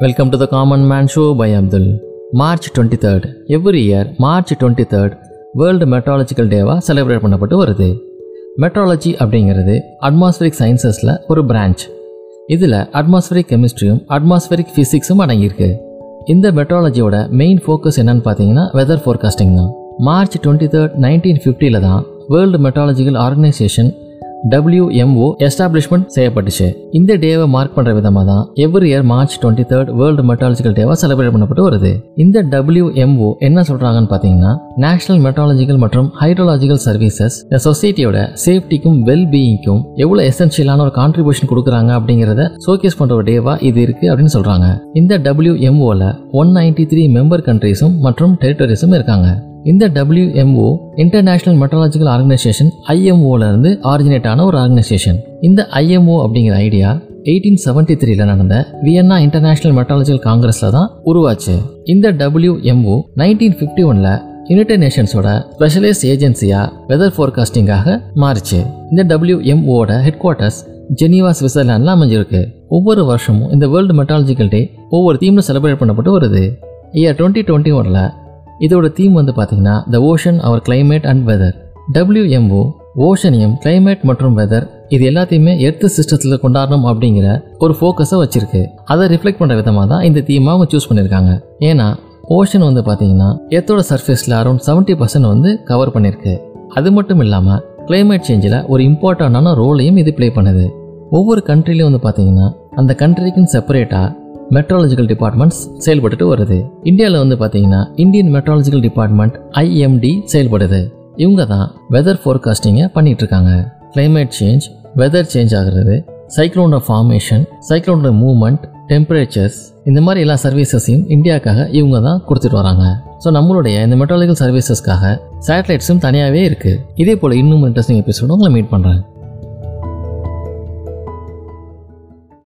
Welcome to the Common Man Show by Abdul. March twenty third every year March twenty third world meteorological டேவாக celebrate பண்ணப்பட்டு வருது. Metrology அப்படிங்கிறது atmospheric சயின்சஸில் ஒரு branch இதில் atmospheric கெமிஸ்ட்ரியும் atmospheric ஃபிசிக்ஸும் அடங்கியிருக்கு. இந்த மெட்ராலஜியோட main focus என்னன்னு பார்த்தீங்கன்னா வெதர் ஃபோர்காஸ்டிங் தான். மார்ச் டுவெண்ட்டி தேர்ட் நைன்டீன் ஃபிஃப்டியில் தான் world meteorological organisation WMO establishment செய்யப்பட்டுச்சு. இந்த டேவை மார்க் பண்ற விதமாக தான் every year March twenty third world meteorological டேவா celebrate பண்ணப்பட்டு வருது. இந்த டபிள்யூஎம்ஓ என்ன சொல்றாங்கன்னு பார்த்தீங்கன்னா நேஷனல் மெட்ராலஜிக்கல் மற்றும் ஹைட்ரோலாஜிக்கல் சர்வீசஸ் இந்த சொசைட்டியோட சேஃப்டிக்கும் வெல் பீயிங்க்கும் எவ்வளோ எசென்ஷியலான ஒரு கான்ட்ரிபியூஷன் கொடுக்குறாங்க அப்படிங்கிறத ஷோகேஸ் பண்ற ஒரு டேவா இது இருக்கு அப்படின்னு சொல்றாங்க. இந்த டபிள்யூஎம்ஓல ஒன் நைன்டி த்ரீ மெம்பர் கண்ட்ரீஸும் மற்றும் டெரிட்டரிஸும் இருக்காங்க. இந்த டபிள்யூஎம்ஓ இன்டர்நேஷனல் மெட்ராலஜிக்கல் ஆர்கனைசேஷன் ஐஎம்ஓல இருந்து ஆரிஜினேட் ஆன ஒரு ஆர்கனைசேஷன் இந்த ஐஎம்ஓ அப்படிங்கிற ஐடியா எயிட்டீன் செவன்டி த்ரீல நடந்த வியன்னா இன்டர்நேஷனல் மெட்ராலஜிக்கல் காங்கிரஸ்ல தான் உருவாச்சு. இந்த டபிள்யூஎம்ஓ நைன்டீன் ஃபிஃப்டி ஒன்ல யுனைடெட் நேஷன்ஸோட ஸ்பெஷலைஸ்ட் ஏஜென்சியா வெதர் ஃபோர்காஸ்டிங்காக மாறுச்சு. இந்த டபிள்யூஎம்ஓட ஹெட் குவார்ட்டர்ஸ் ஜெனீவா சுவிட்சர்லாண்டில் அமைஞ்சிருக்கு. ஒவ்வொரு வருஷமும் இந்த வேர்ல்டு மெட்ராலஜிக்கல் டே ஒவ்வொரு தீம்ல செலிப்ரேட் பண்ணப்பட்டு வருது. இயர் டுவெண்ட்டி டுவெண்ட்டி ஒன்ல இதோட தீம் வந்து பார்த்தீங்கன்னா the ocean our climate and weather WMO ஓஷனியம் climate மற்றும் வெதர் இது எல்லாத்தையுமே எர்த் சிஸ்டத்தில் கொண்டாடணும் அப்படிங்கிற ஒரு ஃபோக்கஸை வச்சிருக்கு. அதை ரிஃப்ளெக்ட் பண்ணுற விதமாக தான் இந்த தீமை அவங்க சூஸ் பண்ணியிருக்காங்க ஏன்னா ஓஷன் வந்து பார்த்தீங்கன்னா எர்த்தோட சர்ஃபேஸில் அரௌண்ட் செவன்ட்டி பர்சன்ட் வந்து கவர் பண்ணியிருக்கு அது மட்டும் இல்லாமல் கிளைமேட் சேஞ்சில் ஒரு இம்பார்ட்டண்டான ரோலையும் இது ப்ளே பண்ணுது. ஒவ்வொரு கண்ட்ரிலையும் வந்து பார்த்தீங்கன்னா அந்த கண்ட்ரிக்குன்னு செப்பரேட்டாக மெட்ராலஜிக்கல் டிபார்ட்மெண்ட்ஸ் செயல்பட்டுட்டு வருது. இந்தியாவில் வந்து பார்த்தீங்கன்னா இந்தியன் மெட்ராலஜிக்கல் டிபார்ட்மெண்ட் ஐஎம்டி செயல்படுது இவங்க தான் வெதர் ஃபோர்காஸ்டிங்கை பண்ணிட்டு இருக்காங்க கிளைமேட் சேஞ்ச் வெதர் சேஞ்ச் ஆகுறது சைக்ளோனோட ஃபார்மேஷன் சைக்ளோனோட மூவ்மெண்ட் டெம்பரேச்சர்ஸ் இந்த மாதிரி எல்லா சர்வீசஸையும் இந்தியாவுக்காக இவங்க தான் கொடுத்துட்டு வராங்க. ஸோ நம்மளுடைய இந்த மெட்ராலஜிக்கல் சர்வீசஸ்க்காக சேட்டலைட்ஸும் தனியாகவே இருக்குது இதே போல் இன்னும் இன்ட்ரெஸ்டிங் எபிசோட உங்களை மீட் பண்ணுறேன்